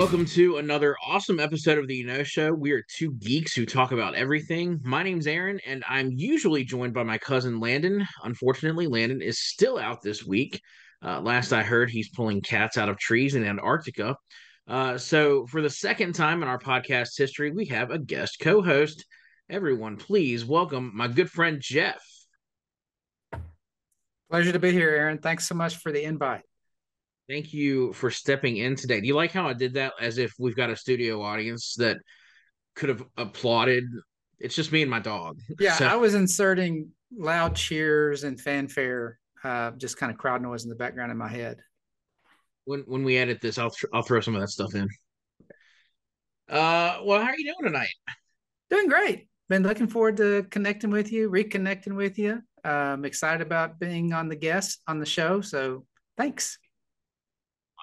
Welcome to another awesome episode of the Y'Know Show. We are two geeks who talk about everything. My name's Aaron, and I'm usually joined by my cousin Landon. Unfortunately, Landon is still out this week. Uh, last I heard, he's pulling cats out of trees in Antarctica. Uh, so, for the second time in our podcast history, we have a guest co host. Everyone, please welcome my good friend Jeff. Pleasure to be here, Aaron. Thanks so much for the invite. Thank you for stepping in today. Do you like how I did that as if we've got a studio audience that could have applauded? It's just me and my dog. Yeah, so, I was inserting loud cheers and fanfare, uh, just kind of crowd noise in the background in my head. When when we edit this, I'll th- I'll throw some of that stuff in. Uh, well, how are you doing tonight? Doing great. Been looking forward to connecting with you, reconnecting with you. I'm um, excited about being on the guest on the show. So thanks.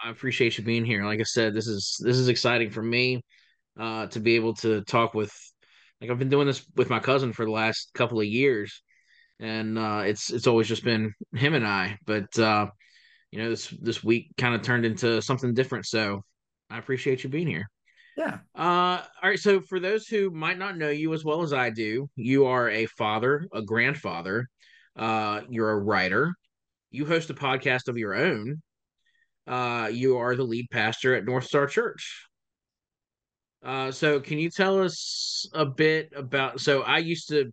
I appreciate you being here. Like I said, this is this is exciting for me uh, to be able to talk with. Like I've been doing this with my cousin for the last couple of years, and uh, it's it's always just been him and I. But uh, you know, this this week kind of turned into something different. So I appreciate you being here. Yeah. Uh, all right. So for those who might not know you as well as I do, you are a father, a grandfather. Uh, you're a writer. You host a podcast of your own uh, you are the lead pastor at North Star Church. Uh, so can you tell us a bit about? So I used to,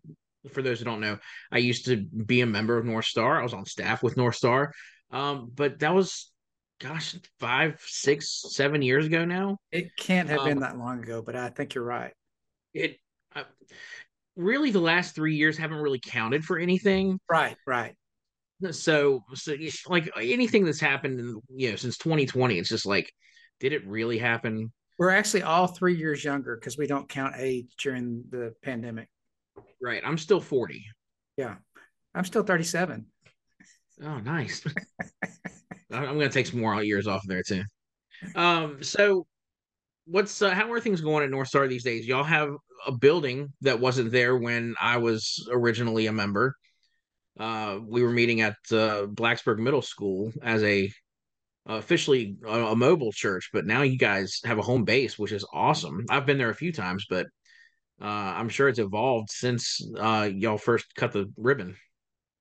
for those who don't know, I used to be a member of North Star. I was on staff with North Star, um, but that was, gosh, five, six, seven years ago now. It can't have um, been that long ago, but I think you're right. It uh, really the last three years haven't really counted for anything. Right, right so so like anything that's happened in, you know since 2020 it's just like did it really happen? We're actually all three years younger because we don't count age during the pandemic. Right i'm still 40 yeah i'm still 37 oh nice. I'm gonna take some more years off there too. Um so what's uh, how are things going at north star these days? Y'all have a building that wasn't there when i was originally a member uh, we were meeting at uh, Blacksburg Middle School as a officially a, a, mobile church, but now you guys have a home base, which is awesome. I've been there a few times, but uh, I'm sure it's evolved since uh, y'all first cut the ribbon.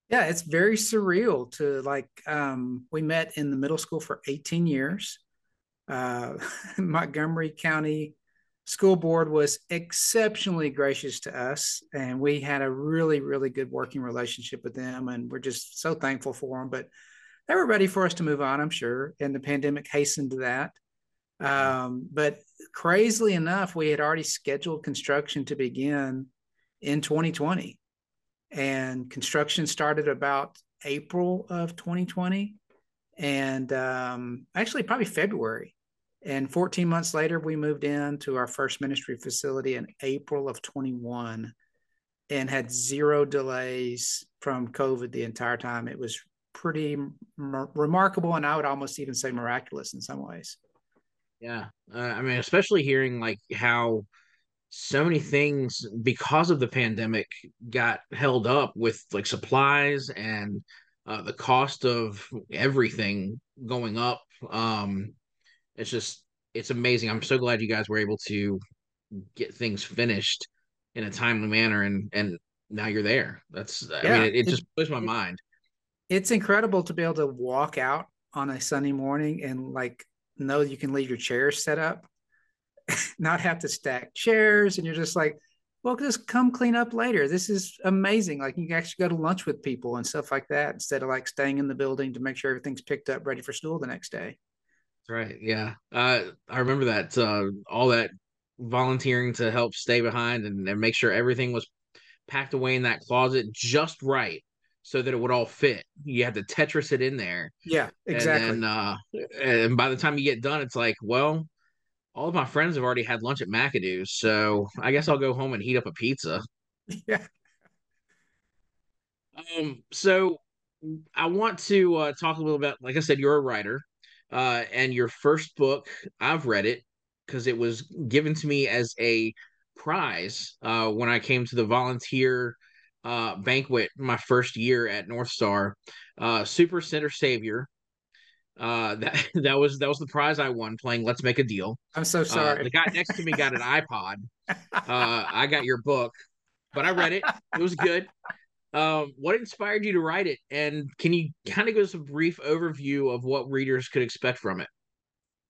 Yeah, it's very surreal to like. Um, we met in the middle school for 18 years. Uh, Montgomery County school board was exceptionally gracious to us and we had a really really good working relationship with them and we're just so thankful for them but they were ready for us to move on i'm sure and the pandemic hastened that. Um, but crazily enough we had already scheduled construction to begin in 2020 and construction started about april of 2020 and um, actually probably february and 14 months later, we moved into our first ministry facility in April of 21 and had zero delays from COVID the entire time. It was pretty remarkable. And I would almost even say miraculous in some ways. Yeah. Uh, I mean, especially hearing like how so many things because of the pandemic got held up with like supplies and uh, the cost of everything going up. Um, it's just it's amazing. I'm so glad you guys were able to get things finished in a timely manner and and now you're there. That's I mean it, it just blows my mind. It's incredible to be able to walk out on a Sunday morning and like know you can leave your chairs set up, not have to stack chairs, and you're just like, well, just come clean up later. This is amazing. Like you can actually go to lunch with people and stuff like that instead of like staying in the building to make sure everything's picked up ready for school the next day right. Yeah. Uh, I remember that. Uh, all that volunteering to help stay behind and, and make sure everything was packed away in that closet just right so that it would all fit. You had to Tetris it in there. Yeah, exactly. And, uh, and by the time you get done, it's like, well, all of my friends have already had lunch at McAdoo's, so I guess I'll go home and heat up a pizza. Yeah. Um. So I want to uh, talk a little bit. Like I said, you're a writer. Uh, and your first book, I've read it because it was given to me as a prize uh, when I came to the volunteer uh, banquet my first year at North Star. Uh, Super Center Savior. Uh, that that was that was the prize I won playing Let's Make a Deal. I'm so sorry. Uh, the guy next to me got an iPod. Uh, I got your book, but I read it. It was good. Um, what inspired you to write it? And can you kind of give us a brief overview of what readers could expect from it?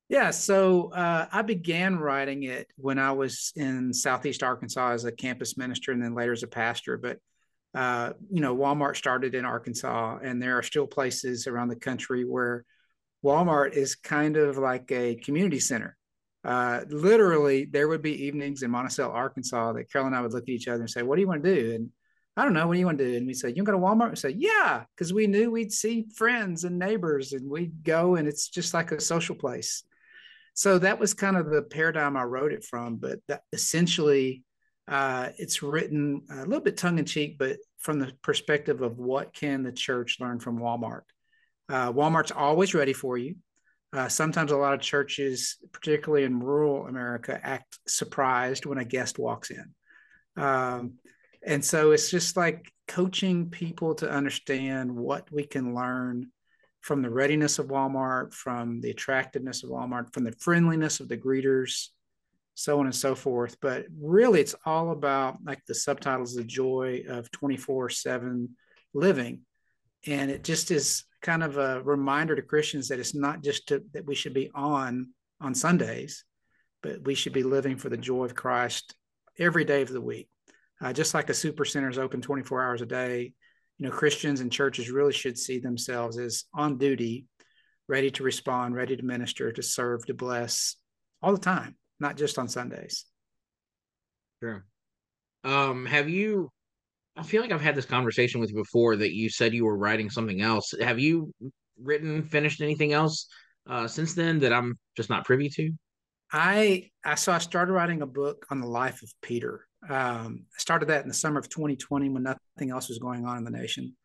Yeah, so uh, I began writing it when I was in Southeast Arkansas as a campus minister and then later as a pastor. But, uh, you know, Walmart started in Arkansas, and there are still places around the country where Walmart is kind of like a community center. Uh, literally, there would be evenings in Monticello, Arkansas, that Carol and I would look at each other and say, What do you want to do? And I don't know. What do you want to do? And we say, you go to Walmart? We say, yeah, because we knew we'd see friends and neighbors and we'd go and it's just like a social place. So that was kind of the paradigm I wrote it from. But essentially, uh, it's written a little bit tongue in cheek, but from the perspective of what can the church learn from Walmart? Uh, Walmart's always ready for you. Uh, sometimes a lot of churches, particularly in rural America, act surprised when a guest walks in. Um, and so it's just like coaching people to understand what we can learn from the readiness of Walmart, from the attractiveness of Walmart, from the friendliness of the greeters, so on and so forth. But really, it's all about like the subtitles, the joy of 24 7 living. And it just is kind of a reminder to Christians that it's not just to, that we should be on on Sundays, but we should be living for the joy of Christ every day of the week uh, just like a super center is open 24 hours a day you know christians and churches really should see themselves as on duty ready to respond ready to minister to serve to bless all the time not just on sundays. Sure. Um have you i feel like i've had this conversation with you before that you said you were writing something else. Have you written finished anything else uh since then that i'm just not privy to? I i so i started writing a book on the life of peter um, I started that in the summer of 2020 when nothing else was going on in the nation.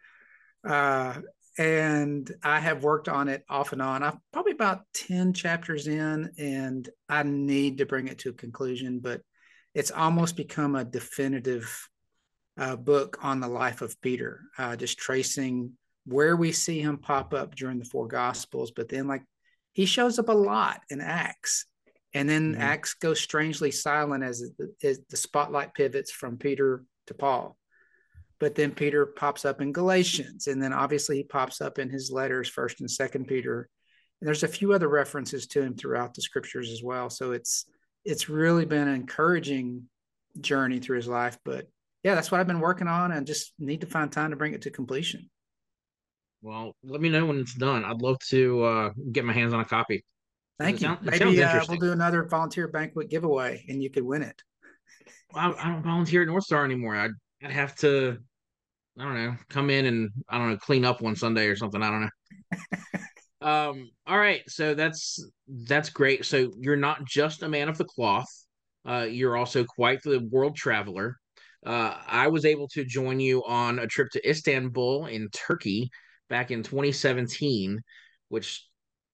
Uh, and I have worked on it off and on. I'm probably about 10 chapters in, and I need to bring it to a conclusion, but it's almost become a definitive uh, book on the life of Peter, uh, just tracing where we see him pop up during the four gospels, but then like he shows up a lot in Acts and then mm-hmm. Acts goes strangely silent as, as the spotlight pivots from Peter to Paul. But then Peter pops up in Galatians, and then obviously he pops up in his letters, First and Second Peter. And there's a few other references to him throughout the scriptures as well. So it's it's really been an encouraging journey through his life. But yeah, that's what I've been working on, and just need to find time to bring it to completion. Well, let me know when it's done. I'd love to uh, get my hands on a copy. Thank you. Maybe uh, we'll do another volunteer banquet giveaway, and you could win it. Well, I, I don't volunteer at North Star anymore. I'd, I'd have to, I don't know, come in and I don't know, clean up one Sunday or something. I don't know. um. All right. So that's that's great. So you're not just a man of the cloth. Uh, you're also quite the world traveler. Uh, I was able to join you on a trip to Istanbul in Turkey back in 2017, which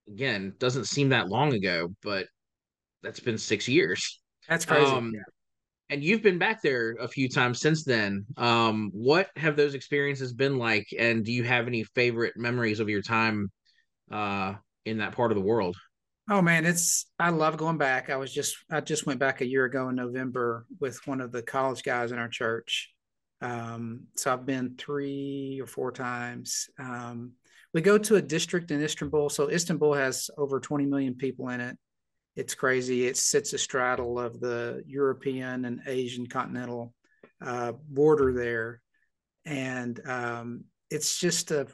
again doesn't seem that long ago, but that's been six years. That's crazy. Um, yeah. And you've been back there a few times since then. Um, what have those experiences been like? And do you have any favorite memories of your time uh, in that part of the world? Oh man, it's I love going back. I was just I just went back a year ago in November with one of the college guys in our church. Um, so I've been three or four times. Um, we go to a district in Istanbul. So Istanbul has over 20 million people in it. It's crazy. It sits astraddle of the European and Asian continental uh, border there, and um, it's just a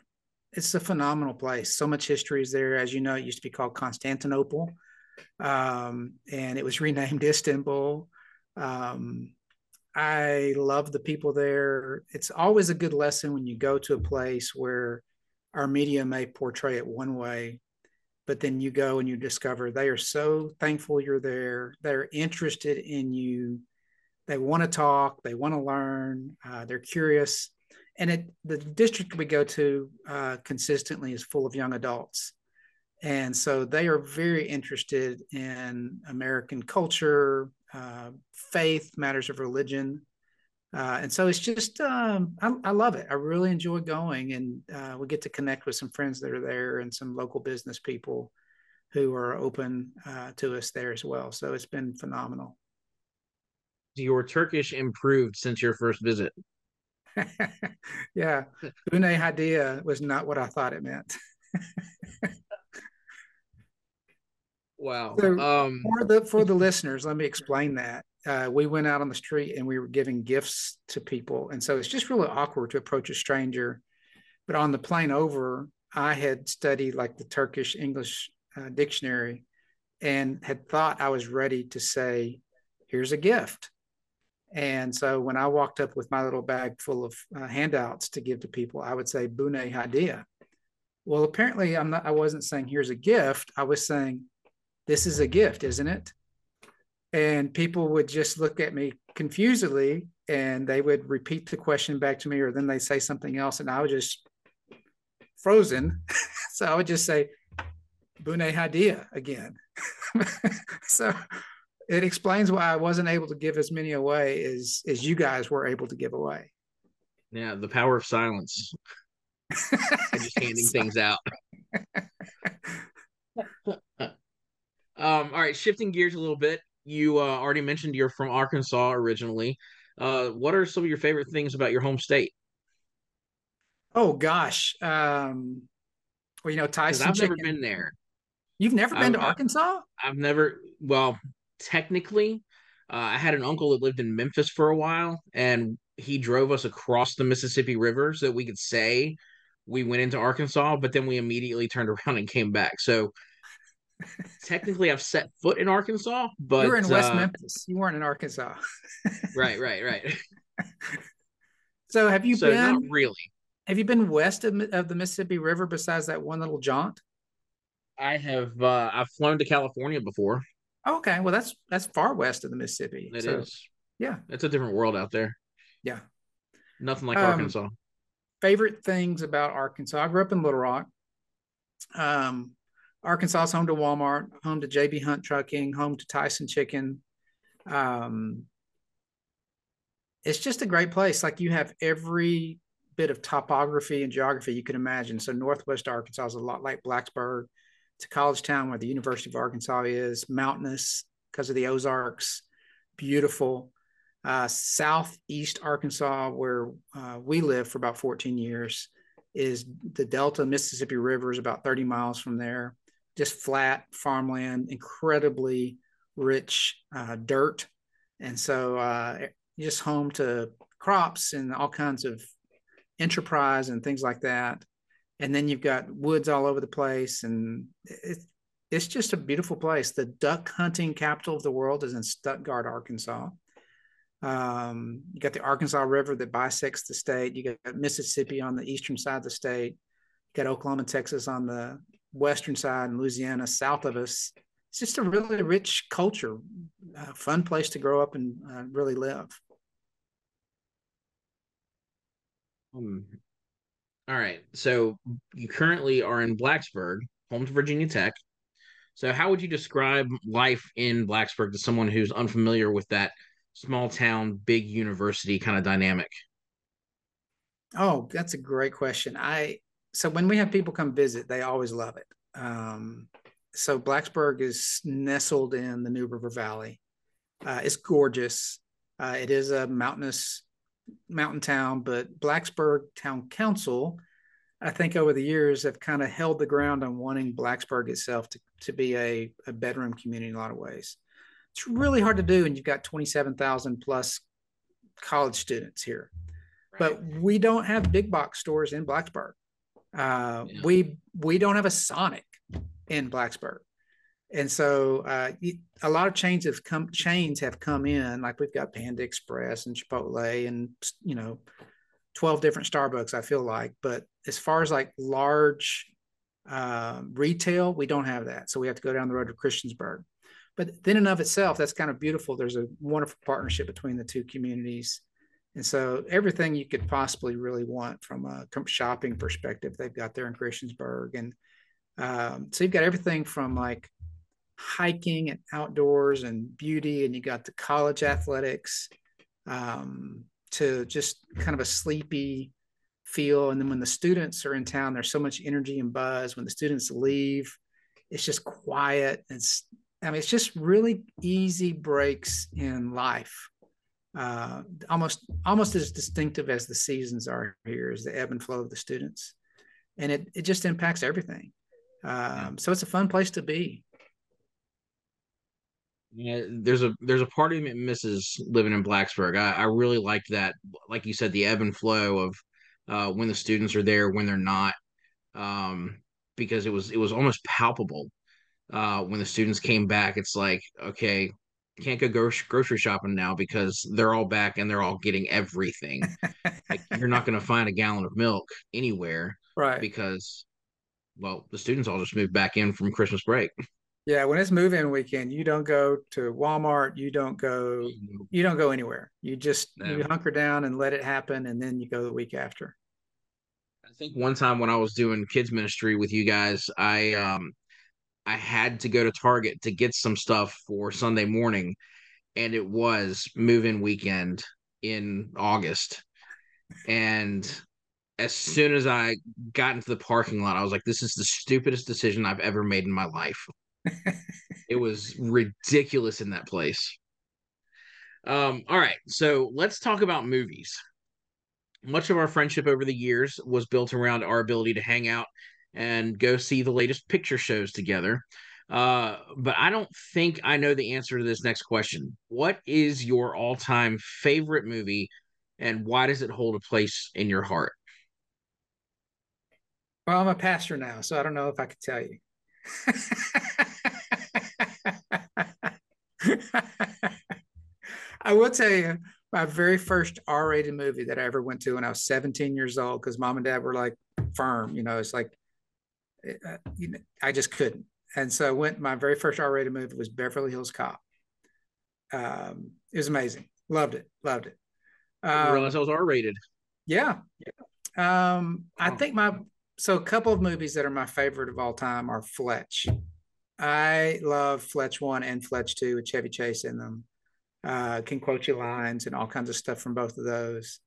it's a phenomenal place. So much history is there. As you know, it used to be called Constantinople, um, and it was renamed Istanbul. Um, I love the people there. It's always a good lesson when you go to a place where our media may portray it one way but then you go and you discover they are so thankful you're there they're interested in you they want to talk they want to learn uh, they're curious. And it, the district we go to uh, consistently is full of young adults. And so they are very interested in american culture uh, faith matters of religion Uh, and so it's just, um, I, I, love it. I really enjoy going, and uh, we get to connect with some friends that are there and some local business people who are open uh, to us there as well. So it's been phenomenal. Your Turkish improved since your first visit. yeah, Bune Hadia was not what I thought it meant. wow. So um, for the for the listeners, let me explain that. Uh, we went out on the street and we were giving gifts to people, and so it's just really awkward to approach a stranger. But on the plane over, I had studied like the Turkish English uh, dictionary and had thought I was ready to say, "Here's a gift." And so when I walked up with my little bag full of uh, handouts to give to people, I would say "Bune Hadia." Well, apparently I'm not. I wasn't saying "Here's a gift." I was saying, "This is a gift, isn't it?" And people would just look at me confusedly, and they would repeat the question back to me, or then they say something else, and I was just frozen. so I would just say "Bune Hadia" again. so it explains why I wasn't able to give as many away as as you guys were able to give away. Yeah, the power of silence. just handing things out. um, all right, shifting gears a little bit. You uh, already mentioned you're from Arkansas originally. Uh, what are some of your favorite things about your home state? Oh gosh, um, well, you know, Tyson. I've chicken. never been there. You've never been I've, to Arkansas? I've never. Well, technically. Uh, I had an uncle that lived in Memphis for a while, and he drove us across the Mississippi River so that we could say we went into Arkansas, but then we immediately turned around and came back. So technically, I've set foot in Arkansas, but you were in West uh, Memphis. You weren't in Arkansas. right, right, right. so have you so been? Not really. Have you been west of, of the Mississippi River besides that one little jaunt? I have. Uh, I've flown to California before. Okay, well that's that's far west of the Mississippi. It so, is. Yeah, it's a different world out there. Yeah, nothing like um, Arkansas. Favorite things about Arkansas? I grew up in Little Rock. Um, Arkansas is home to Walmart, home to JB Hunt Trucking, home to Tyson Chicken. Um, it's just a great place. Like you have every bit of topography and geography you can imagine. So Northwest Arkansas is a lot like Blacksburg. It's a college town where the University of Arkansas is, mountainous because of the Ozarks, beautiful. Uh, southeast Arkansas, where uh, we lived for about 14 years, is the Delta Mississippi River is about 30 miles from there. Just flat farmland, incredibly rich uh, dirt, and so uh, just home to crops and all kinds of enterprise and things like that. And then you've got woods all over the place and it, it's just a beautiful place. The duck hunting capital of the world is in stuttgart arkansas. Um, you got the arkansas river that bisects the state. You got mississippi on the eastern side of the state. You got oklahoma texas on the western side and louisiana south of us it's just a really rich culture a fun place to grow up and uh, really live um, all right. So you currently are in Blacksburg, home to Virginia Tech. So how would you describe life in Blacksburg to someone who's unfamiliar with that small town, big university kind of dynamic? Oh, that's a great question. I so when we have people come visit, they always love it. Um, so Blacksburg is nestled in the New River Valley. Uh, it's gorgeous. Uh, it is a mountainous mountain town, but Blacksburg Town Council, I think over the years have kind of held the ground on wanting Blacksburg itself to, to be a, a bedroom community in a lot of ways. It's really hard to do, and you've got 27,000 plus college students here. Right. But we don't have big box stores in Blacksburg. Uh, yeah. We we don't have a Sonic in Blacksburg. And so uh, a lot of chains have come chains have come in like we've got panda express and chipotle and you know 12 different starbucks i feel like. But as far as like large uh, retail we don't have that. So we have to go down the road to christiansburg. But then and of itself that's kind of beautiful. There's a wonderful partnership between the two communities and so everything you could possibly really want from a shopping perspective they've got there in christiansburg and um, so you've got everything from like hiking and outdoors and beauty, and you got the college athletics. Um, to just kind of a sleepy feel. And then when the students are in town, there's so much energy and buzz. When the students leave, it's just quiet. It's I mean, it's just really easy breaks in life. Uh, almost almost as distinctive as the seasons are here is the ebb and flow of the students, and it it just impacts everything. Um, so it's a fun place to be. Yeah, there's a there's a part of me that misses living in Blacksburg. I, I really like that, like you said, the ebb and flow of uh, when the students are there, when they're not, um, because it was it was almost palpable uh, when the students came back. It's like okay, can't go grocery, grocery shopping now because they're all back and they're all getting everything. like you're not going to find a gallon of milk anywhere, right? Because well, the students all just moved back in from Christmas break. Yeah, when it's move-in weekend, you don't go to Walmart. You don't go. You don't go anywhere. You just no. you hunker down and let it happen, and then you go the week after. I think one time when I was doing kids ministry with you guys, I um I had to go to Target to get some stuff for Sunday morning, and it was move-in weekend in August, and as soon as I got into the parking lot, I was like, "This is the stupidest decision I've ever made in my life." it was ridiculous in that place. Um, all right, so let's talk about movies. Much of our friendship over the years was built around our ability to hang out and go see the latest picture shows together. Uh, but I don't think I know the answer to this next question. What is your all time favorite movie and why does it hold a place in your heart? Well, I'm a pastor now, so I don't know if I could tell you. I will tell you my very first R-rated movie that I ever went to when I was 17 years old because mom and dad were like firm, you know, it's like uh, you know, I just couldn't. And so I went my very first R-rated movie was Beverly Hills Cop. Um, it was amazing. Loved it. Loved it. Um, I realized I was R-rated. Yeah. yeah. Um, I think my so a couple of movies that are my favorite of all time are Fletch. I love Fletch One and Fletch Two with Chevy Chase in them. Uh, can quote you lines and all kinds of stuff from both of those.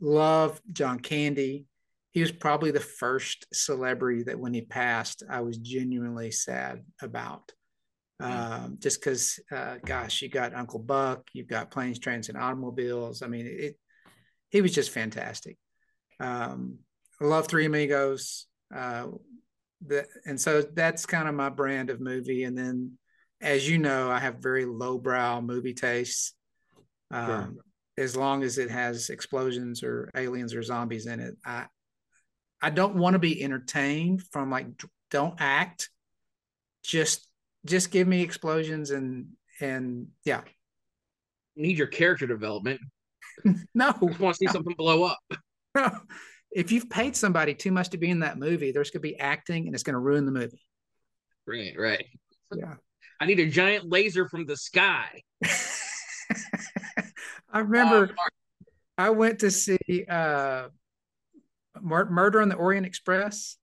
Love John Candy. He was probably the first celebrity that when he passed, I was genuinely sad about. Um, just because, uh, gosh, you got Uncle Buck, you've got planes, trains, and automobiles. I mean, it. He was just fantastic. Um, I love Three Amigos. Uh, the, and so that's kind of my brand of movie. And then, as you know, I have very lowbrow movie tastes. Um, sure. As long as it has explosions or aliens or zombies in it, I I don't want to be entertained from like don't act. Just just give me explosions and and yeah. Need your character development. no, I just want to see no. something blow up. No, if you've paid somebody too much to be in that movie, there's going to be acting and it's going to ruin the movie. Right, right. Yeah. I need a giant laser from the sky. I remember uh, I went to see uh, Murder on the Orient Express.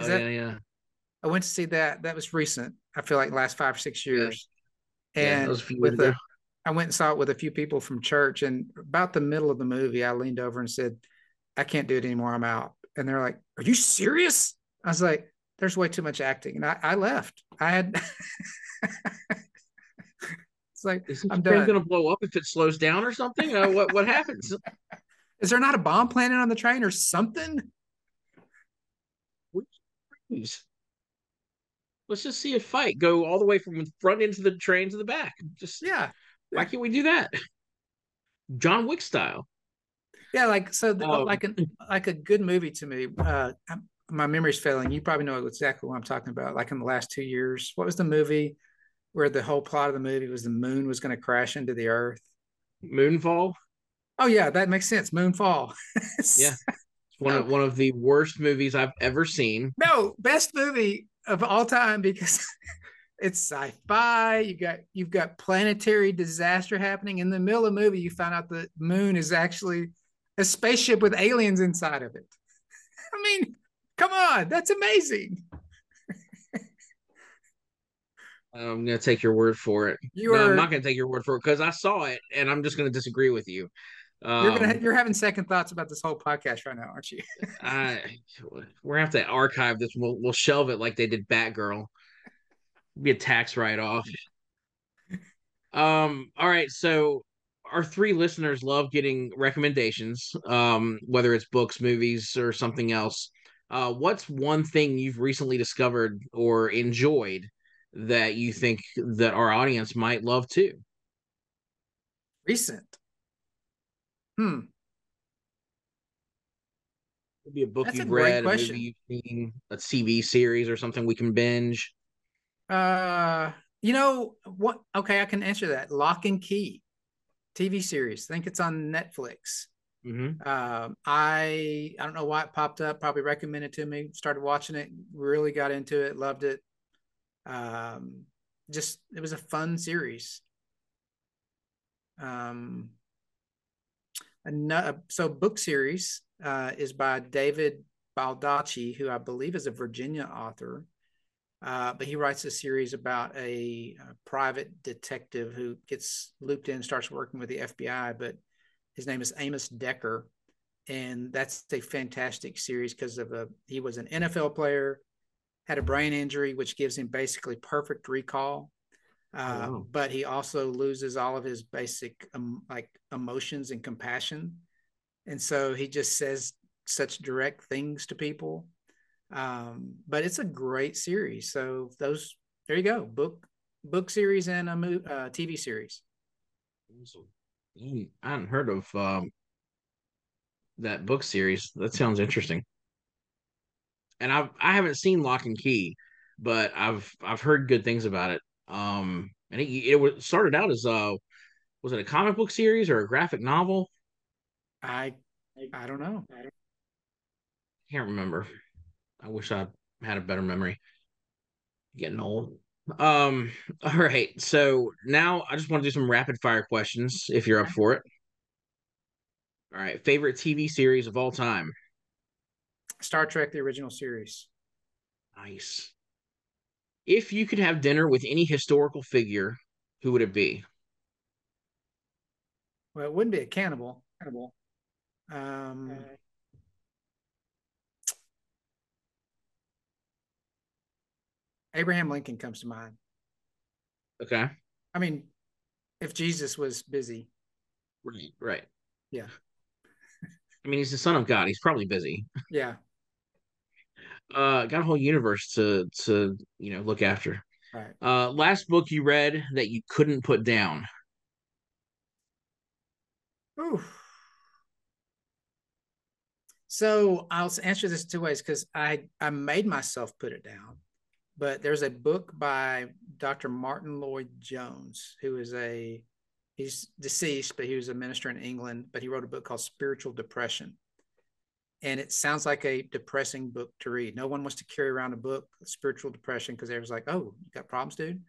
Is oh, that, yeah, yeah. I went to see that. That was recent. I feel like last five or six years. Yeah. And yeah, with the, I went and saw it with a few people from church. And about the middle of the movie, I leaned over and said, I can't do it anymore. I'm out. And they're like, Are you serious? I was like, There's way too much acting. And I, I left. I had it's like is I'm train gonna blow up if it slows down or something? Uh, what what happens? Is there not a bomb planted on the train or something? Let's just see a fight go all the way from the front into the train to the back. Just yeah. Why can't we do that? John Wick style. Yeah, like so, the, um, like a like a good movie to me. Uh, my memory's failing. You probably know exactly what I'm talking about. Like in the last two years, what was the movie where the whole plot of the movie was the moon was going to crash into the earth? Moonfall. Oh yeah, that makes sense. Moonfall. yeah, it's one of one of the worst movies I've ever seen. No, best movie of all time because it's sci-fi. You got you've got planetary disaster happening in the middle of the movie. You find out the moon is actually a spaceship with aliens inside of it. I mean, come on, that's amazing. I'm gonna take your word for it. You no, are... I'm not gonna take your word for it because I saw it and I'm just gonna disagree with you. You're Um, gonna you're having second thoughts about this whole podcast right now, aren't you? I, we're gonna have to archive this. We'll we'll shelve it like they did Batgirl. Be a tax write off. Um. All right. So our three listeners love getting recommendations. Um. Whether it's books, movies, or something else. Uh. What's one thing you've recently discovered or enjoyed that you think that our audience might love too? Recent. Hmm. Maybe a book That's you've great read, a movie you've seen, a TV series, or something we can binge. Uh, you know what? Okay, I can answer that. Locke and Key, TV series. I think it's on Netflix. Mm-hmm. Um, I I don't know why it popped up. Probably recommended to me. Started watching it. Really got into it. Loved it. Um, just it was a fun series. Um, so book series uh, is by David Baldacci, who I believe is a Virginia author. Uh, but he writes a series about a, a, private detective who gets looped in, starts working with the FBI. But his name is Amos Decker, and that's a fantastic series because of a he was an NFL player, had a brain injury, which gives him basically perfect recall. Uh, wow. But he also loses all of his basic um, like emotions and compassion, and so he just says such direct things to people um, but it's a great series. So those there you go, book book series and a movie, uh, TV series. awesome. I hadn't heard of um, that book series. That sounds interesting. And I've I haven't seen Locke and Key, but I've I've heard good things about it. Um, and it, it started out as uh was it a comic book series or a graphic novel? I I don't know. I can't remember. I wish I had a better memory. Getting old. Um, all right. So now I just want to do some rapid fire questions if you're up for it. All right. Favorite TV series of all time? Star Trek, the original series. Nice. If you could have dinner with any historical figure, who would it be? Well, it wouldn't be a cannibal. Cannibal. Um, uh, Abraham Lincoln comes to mind. Okay. I mean, if Jesus was busy. Right, right. Yeah. I mean, he's the son of God. He's probably busy. Yeah. Uh, got a whole universe to to you know look after. Right. Uh, last book you read that you couldn't put down. Ooh. So I'll answer this two ways because I I made myself put it down but there's a book by Dr. Martin Lloyd Jones, who is a he's deceased, but he was a minister in England. But he wrote a book called Spiritual Depression, and it sounds like a depressing book to read. No one wants to carry around a book spiritual depression because everyone's like, "Oh, you got problems, dude."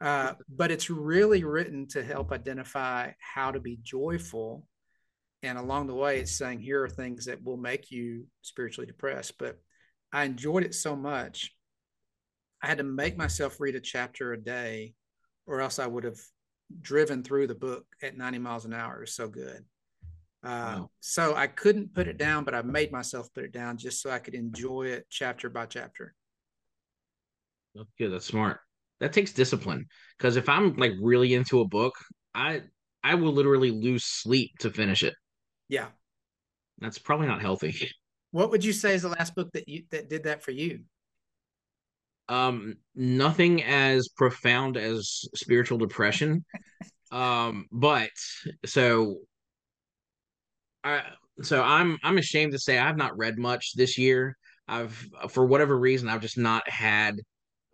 Uh, but it's really written to help identify how to be joyful. And along the way, it's saying here are things that will make you spiritually depressed. But I enjoyed it so much I had to make myself read a chapter a day, or else I would have driven through the book at 90 miles an hour. It was so good. Uh, wow. So I couldn't put it down, but I made myself put it down just so I could enjoy it chapter by chapter. Okay. That's smart. That takes discipline because if I'm like really into a book, I I will literally lose sleep to finish it. Yeah, that's probably not healthy. What would you say is the last book that you that did that for you? um nothing as profound as spiritual depression um but so i so i'm i'm ashamed to say i've not read much this year i've for whatever reason i've just not had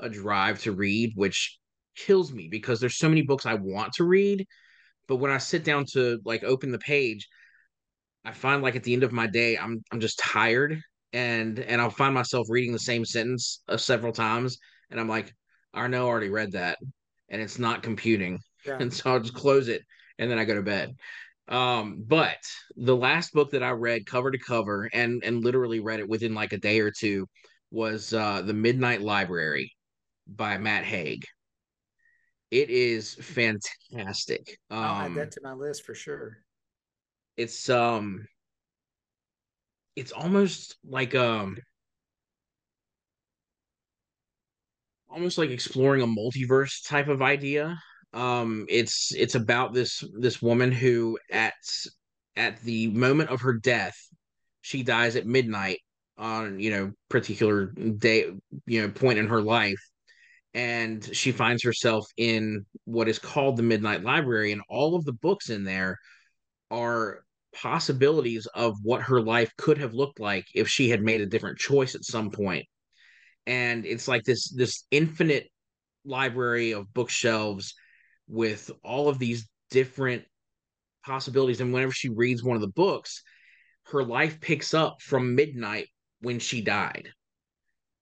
a drive to read which kills me because there's so many books i want to read but when i sit down to like open the page i find like at the end of my day i'm i'm just tired and and I'll find myself reading the same sentence uh, several times, and I'm like, I know I already read that, and it's not computing, yeah. and so I'll just close it, and then I go to bed. Um, but the last book that I read cover to cover and and literally read it within like a day or two was uh, the Midnight Library by Matt Haig. It is fantastic. Um, I'll add that to my list for sure. it's um it's almost like um almost like exploring a multiverse type of idea. Um it's it's about this this woman who at at the moment of her death, she dies at midnight on, you know, particular day, you know, point in her life. And she finds herself in what is called the Midnight Library and all of the books in there are possibilities of what her life could have looked like if she had made a different choice at some point. And it's like this this infinite library of bookshelves with all of these different possibilities. And whenever she reads one of the books her life picks up from midnight when she died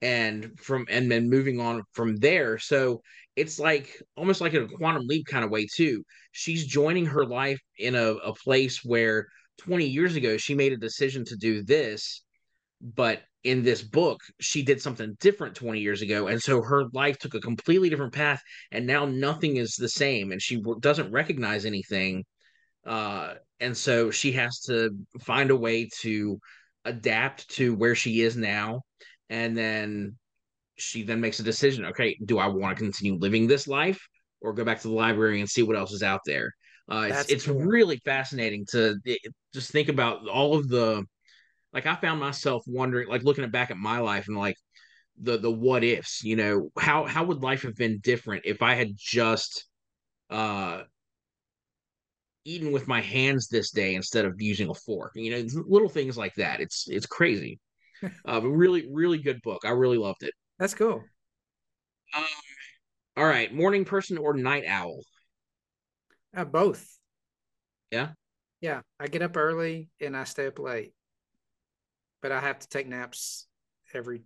and from and then moving on from there. So it's like almost like in a quantum leap kind of way too. She's joining her life in a, a place where 20 years ago she made a decision to do this but in this book she did something different 20 years ago and so her life took a completely different path and now nothing is the same and she doesn't recognize anything uh, and so she has to find a way to adapt to where she is now and then she then makes a decision okay do i want to continue living this life or go back to the library and see what else is out there uh, it's it's cool. really fascinating to it, just think about all of the like i found myself wondering like looking back at my life and like the the what ifs you know? How how would life have been different if i had just uh eaten with my hands this day instead of using a fork you know little things like that. It's it's crazy. Uh, really really good book. I really loved it. That's cool. Um all right. Morning person or night owl? Uh, both. Yeah? Yeah. I get up early and i stay up late but i have to take naps every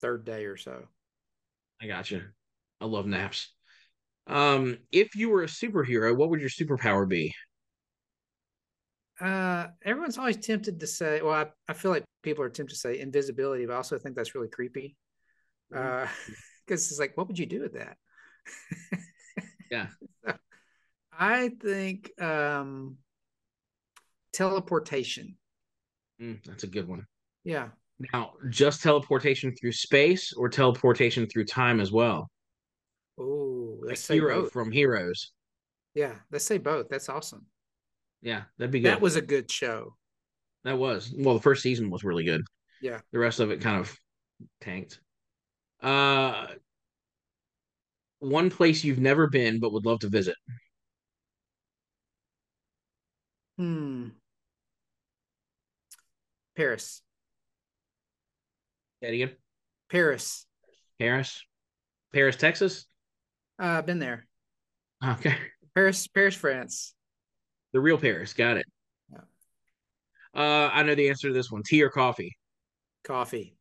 third day or so i got you i love naps um if you were a superhero what would your superpower be uh, everyone's always tempted to say, well, I, I feel like people are tempted to say invisibility, but I also think that's really creepy. Mm-hmm. Uh, because it's like, what would you do with that? yeah. So I think um, teleportation. Mm, that's a good one. Yeah. Now, just teleportation through space or teleportation through time as well? Oh, like Hero both. from Heroes. Yeah, let's say both. That's awesome. Yeah, that'd be good. That was a good show. That was. Well, the first season was really good. Yeah. The rest of it kind of tanked. Uh one place you've never been but would love to visit. Hmm. Paris. That again? Paris. Paris. Paris, Texas? Uh, I've been there. Okay. Paris, Paris, France. The real Paris. Got it. Yeah. Uh, I know the answer to this one. Tea or coffee? Coffee.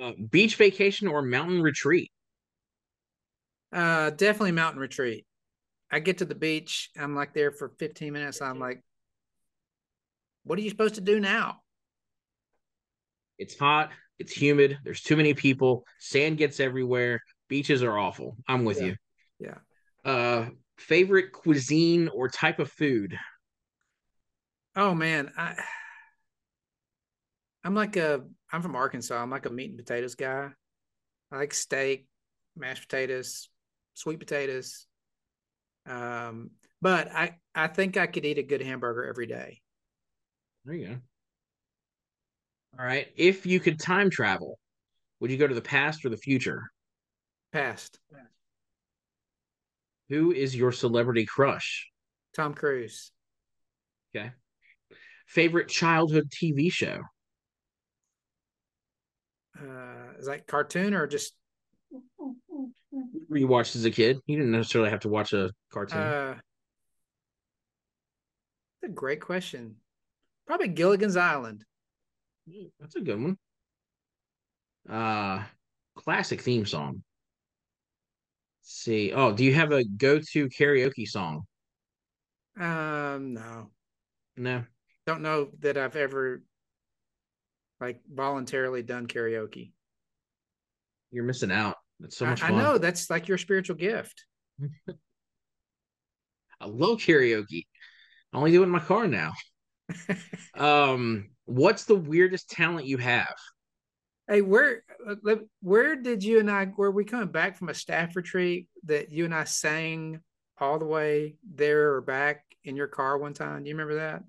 Uh, beach vacation or mountain retreat? Uh, definitely mountain retreat. I get to the beach. I'm like there for 15 minutes. I'm like, what are you supposed to do now? It's hot. It's humid. There's too many people. Sand gets everywhere. Beaches are awful. I'm with yeah. you. Yeah. Uh, favorite cuisine or type of food? Oh man, I I'm like a I'm from Arkansas. I'm like a meat and potatoes guy. I like steak, mashed potatoes, sweet potatoes. Um, but I I think I could eat a good hamburger every day. There you go. All right. If you could time travel, would you go to the past or the future? Past. Who is your celebrity crush? Tom Cruise. Okay. Favorite childhood TV show? Uh, is that cartoon or just you watched as a kid? You didn't necessarily have to watch a cartoon. Uh, that's a great question. Probably Gilligan's Island. That's a good one. Uh, classic theme song see. Oh, do you have a go-to karaoke song? Um, no. No. Don't know that I've ever like voluntarily done karaoke. You're missing out. That's so much I, I know that's like your spiritual gift. I love karaoke. I only do it in my car now. Um, what's the weirdest talent you have? Hey, where uh, where did you and I were we coming back from a staff retreat that you and I sang all the way there or back in your car one time? Do you remember that?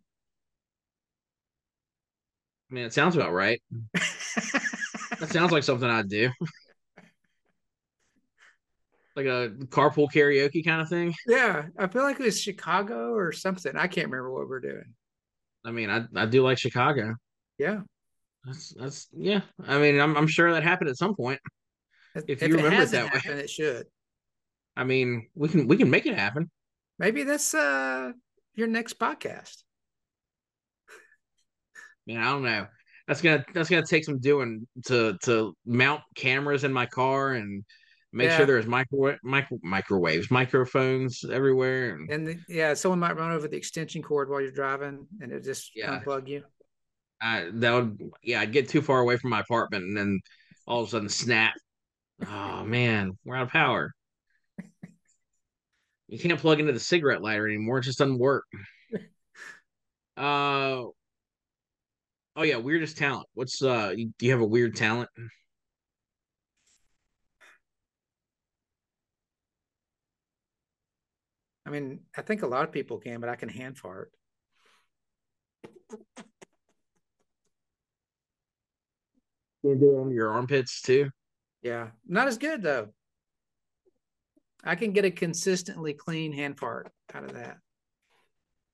I mean, it sounds about right. that sounds like something I'd do. like a carpool karaoke kind of thing. Yeah, I feel like it was Chicago or something. I can't remember what we're doing. I mean, I I do like Chicago. Yeah, that's that's yeah. I mean, I'm I'm sure that happened at some point. If, if you remember it that happened, way, it should. I mean, we can we can make it happen. Maybe that's uh your next podcast. Man, I don't know. That's gonna that's gonna take some doing to to mount cameras in my car and make yeah. sure there's micro, micro microwaves, microphones everywhere. And, and the, yeah, someone might run over the extension cord while you're driving and it just yeah. unplug you. I, that would yeah, I'd get too far away from my apartment and then all of a sudden snap. Oh man, we're out of power. you can't plug into the cigarette lighter anymore. It just doesn't work. Uh oh yeah, weirdest talent. What's uh do you have a weird talent? I mean, I think a lot of people can, but I can hand fart. You do it on your armpits too? Yeah. Not as good though. I can get a consistently clean hand fart out of that.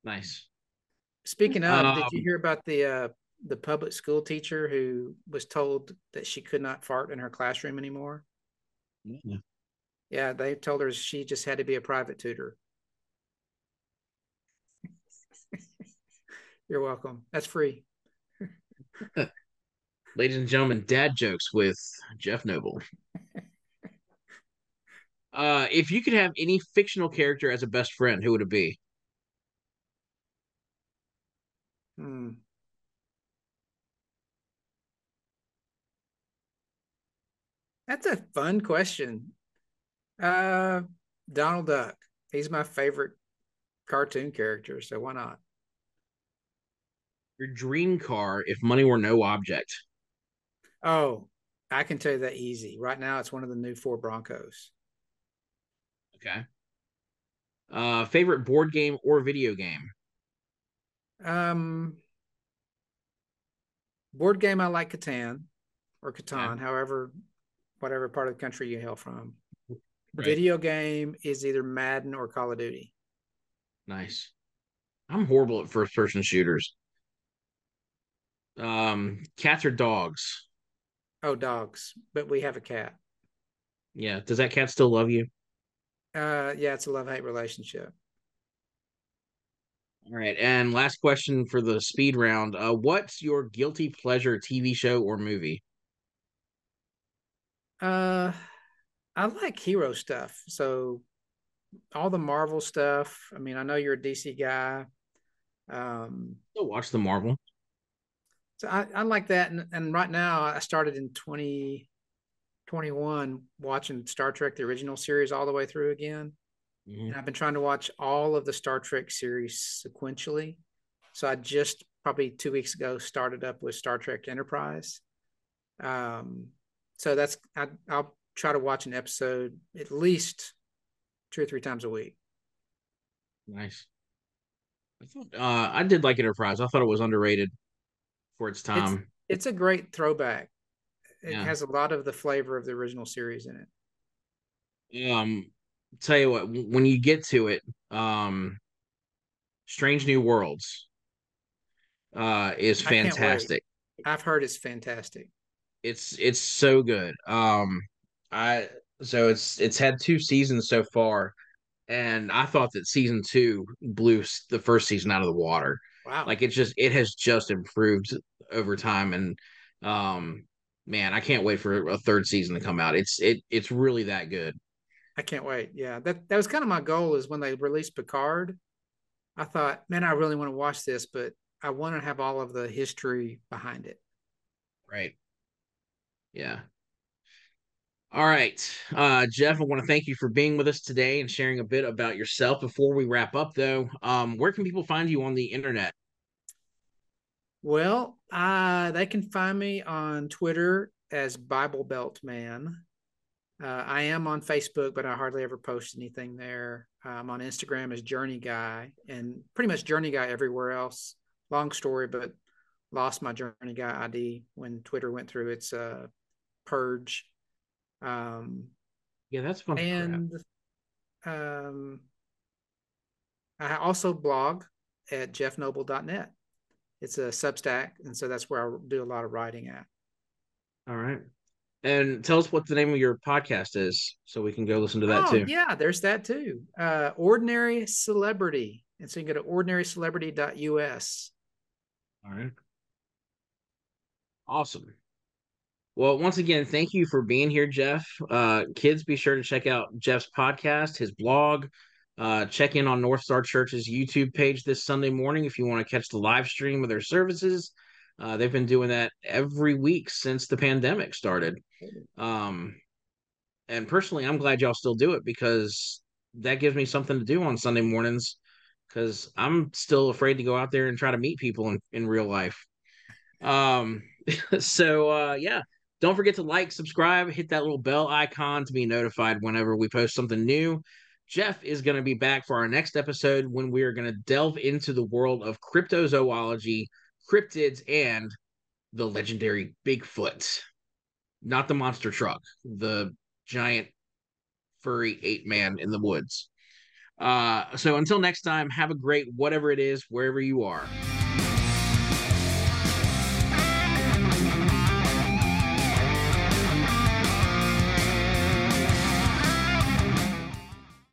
Nice. Speaking of, um, did you um, hear about the uh, the public school teacher who was told that she could not fart in her classroom anymore? Yeah. Yeah, they told her she just had to be a private tutor. You're welcome. That's free. Ladies and gentlemen, dad jokes with Jeff Noble. Uh, if you could have any fictional character as a best friend, who would it be? Hmm. That's a fun question. Uh, Donald Duck. He's my favorite cartoon character, so why not? Your dream car if money were no object. Oh, I can tell you that easy. Right now, it's one of the new Ford Broncos. Okay. Uh, favorite board game or video game? Um, board game I like Catan or Catan, okay. however, whatever part of the country you hail from. Right. Video game is either Madden or Call of Duty. Nice. I'm horrible at first person shooters. Um, cats or dogs? Oh, dogs. But we have a cat. Yeah. Does that cat still love you? Uh, yeah, it's a love hate relationship. All right, and last question for the speed round. Uh, what's your guilty pleasure TV show or movie? Uh, I like hero stuff. So all the Marvel stuff. I mean, I know you're a DC guy. Um, still watch the Marvel. So I, I like that. And, and right now I started in 2021 watching Star Trek, the original series all the way through again. Mm-hmm. And I've been trying to watch all of the Star Trek series sequentially. So I just probably two weeks ago started up with Star Trek Enterprise. Um, so that's I, I'll try to watch an episode at least two or three times a week. Nice. I thought uh, I did like Enterprise. I thought it was underrated for its time. It's, it's a great throwback. It yeah. has a lot of the flavor of the original series in it. Um, tell you what, when you get to it, um, Strange New Worlds uh is fantastic. I've heard it's fantastic. It's it's so good. Um, I so it's it's had two seasons so far, and I thought that season two blew the first season out of the water. Wow. Like it's just it has just improved over time and um man, I can't wait for a third season to come out. It's it it's really that good. I can't wait. Yeah. That that was kind of my goal is when they released Picard. I thought, man, I really want to watch this, but I want to have all of the history behind it. Right. Yeah. All right. Uh, Jeff, I want to thank you for being with us today and sharing a bit about yourself. Before we wrap up, though, um, where can people find you on the internet? Well, uh, they can find me on Twitter as Bible Belt Man. Uh, I am on Facebook, but I hardly ever post anything there. I'm on Instagram as Journey Guy and pretty much Journey Guy everywhere else. Long story, but lost my Journey Guy ID when Twitter went through its uh, purge. Um, yeah, that's fun. And um, I also blog at jeffnoble.net. It's a Substack, and so that's where I do a lot of writing at. All right. And tell us what the name of your podcast is so we can go listen to that oh, too. Yeah, there's that too. Uh, Ordinary Celebrity. And so you can go to ordinarycelebrity.us. All right. Awesome. Well, once again, thank you for being here, Jeff. Uh, kids, be sure to check out Jeff's podcast, his blog. Uh, check in on North Star Church's YouTube page this Sunday morning if you want to catch the live stream of their services. Uh, they've been doing that every week since the pandemic started. Um, and personally, I'm glad y'all still do it because that gives me something to do on Sunday mornings because I'm still afraid to go out there and try to meet people in, in real life. Um, so uh, yeah, don't forget to like, subscribe, hit that little bell icon to be notified whenever we post something new. Jeff is going to be back for our next episode when we are going to delve into the world of cryptozoology cryptids, and the legendary Bigfoot. Not the monster truck, the giant furry ape man in the woods. Uh, so until next time, have a great whatever it is, wherever you are.